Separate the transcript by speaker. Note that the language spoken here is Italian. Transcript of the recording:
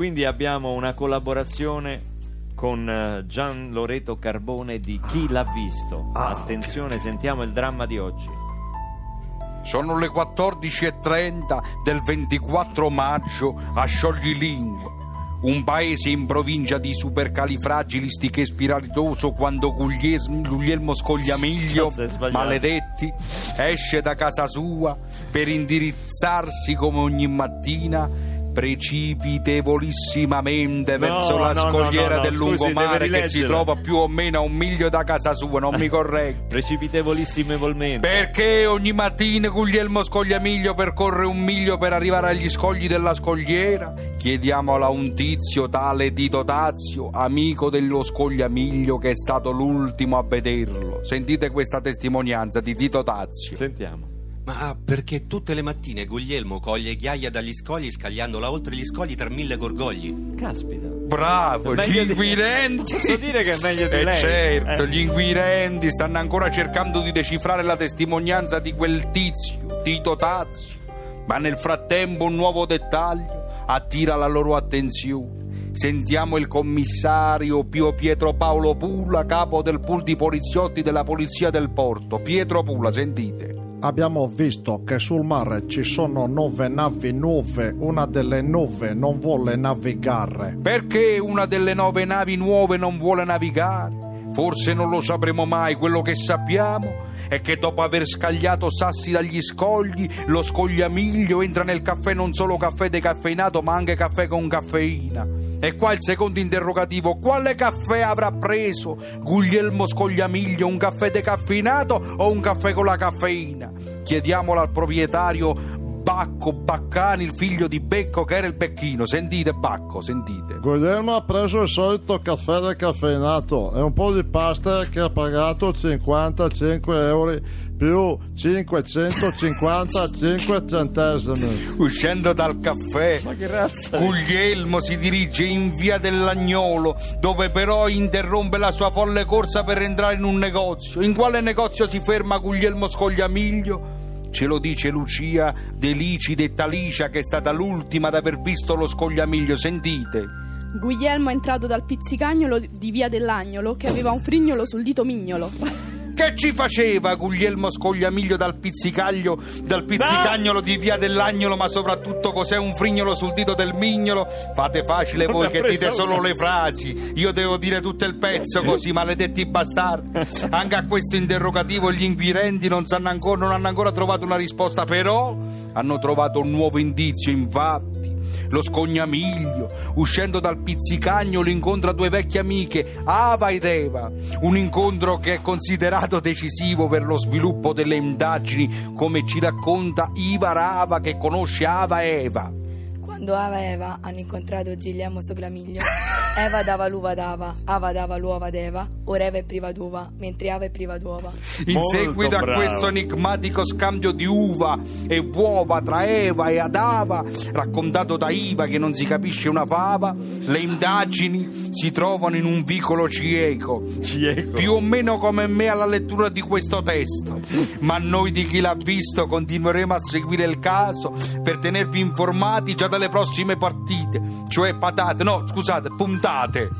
Speaker 1: Quindi abbiamo una collaborazione con eh, Gian Loreto Carbone di Chi l'ha visto.
Speaker 2: Ah,
Speaker 1: Attenzione, sentiamo il dramma di oggi.
Speaker 3: Sono le 14.30 del 24 maggio a Scioglilingua, un paese in provincia di supercalifragilistiche spiritoso quando Guglielmo Scogliamiglio, maledetti, esce da casa sua per indirizzarsi come ogni mattina precipitevolisimamente
Speaker 1: No,
Speaker 3: verso la
Speaker 1: no,
Speaker 3: scogliera
Speaker 1: no,
Speaker 3: del lungomare che si trova più o meno a un miglio da casa sua, non mi correggo.
Speaker 1: Precipitevolissimevolmente.
Speaker 3: Perché ogni mattina Guglielmo Scogliamiglio percorre un miglio per arrivare agli scogli della scogliera? Chiediamola a un tizio tale Tito Tazio, amico dello Scogliamiglio che è stato l'ultimo a vederlo. Sentite questa testimonianza di Tito Tazio.
Speaker 1: Sentiamo.
Speaker 4: Ma perché tutte le mattine Guglielmo coglie ghiaia dagli scogli scagliandola oltre gli scogli tra mille gorgogli?
Speaker 1: Caspita.
Speaker 3: Bravo, gli
Speaker 1: di-
Speaker 3: inquirenti.
Speaker 1: Posso dire che è meglio di
Speaker 3: Eh,
Speaker 1: lei.
Speaker 3: certo,
Speaker 1: Eh.
Speaker 3: gli inquirenti stanno ancora cercando di decifrare la testimonianza di quel tizio, Tito Tazio. Ma nel frattempo un nuovo dettaglio attira la loro attenzione. Sentiamo il commissario Pio Pietro Paolo Pula, capo del pool di poliziotti della polizia del porto. Pietro Pula, sentite.
Speaker 2: Abbiamo visto che sul mare ci sono nove navi nuove, una delle nove non vuole navigare.
Speaker 3: Perché una delle nove navi nuove non vuole navigare? Forse non lo sapremo mai, quello che sappiamo è che dopo aver scagliato sassi dagli scogli, lo scogliamiglio entra nel caffè non solo caffè decaffeinato ma anche caffè con caffeina. E qua il secondo interrogativo, quale caffè avrà preso Guglielmo Scogliamiglio, un caffè decaffeinato o un caffè con la caffeina? Chiediamolo al proprietario Bacco Baccani, il figlio di Becco che era il Becchino. Sentite Bacco, sentite.
Speaker 2: Guglielmo ha preso il solito caffè decaffeinato e un po' di pasta che ha pagato 55 euro più 555 centesimi.
Speaker 3: Uscendo dal caffè? Guglielmo si dirige in via dell'Agnolo, dove però interrompe la sua folle corsa per entrare in un negozio. In quale negozio si ferma Guglielmo Scogliamiglio? Ce lo dice Lucia Delici detta Licia, che è stata l'ultima ad aver visto lo Scogliamiglio. Sentite.
Speaker 5: Guglielmo è entrato dal pizzicagnolo di via dell'Agnolo che aveva un frignolo sul dito mignolo.
Speaker 3: Che ci faceva Guglielmo Scogliamiglio dal pizzicaglio, dal pizzicagnolo di via dell'agnolo, ma soprattutto cos'è un frignolo sul dito del mignolo? Fate facile voi che dite solo le frasi. Io devo dire tutto il pezzo così, maledetti bastardi. Anche a questo interrogativo gli inquirenti non, sanno ancora, non hanno ancora trovato una risposta, però hanno trovato un nuovo indizio, infatti. Lo scognamiglio, uscendo dal pizzicagnolo, incontra due vecchie amiche, Ava ed Eva. Un incontro che è considerato decisivo per lo sviluppo delle indagini, come ci racconta Iva Rava che conosce Ava e Eva.
Speaker 6: Quando Ava e Eva hanno incontrato Gigliamo Soclamiglio, Eva dava l'uva ad Ava, Ava dava l'uova ad Eva, ora Eva è priva d'uva, mentre Ava è priva d'uova.
Speaker 3: In
Speaker 1: Molto
Speaker 3: seguito a
Speaker 1: bravo.
Speaker 3: questo enigmatico scambio di uva e uova tra Eva e Adava, raccontato da Iva che non si capisce una fava, le indagini si trovano in un vicolo cieco.
Speaker 1: Cieco.
Speaker 3: Più o meno come me alla lettura di questo testo. Ma noi di chi l'ha visto continueremo a seguire il caso per tenervi informati già dalle prossime partite, cioè patate, no, scusate, puntate votate.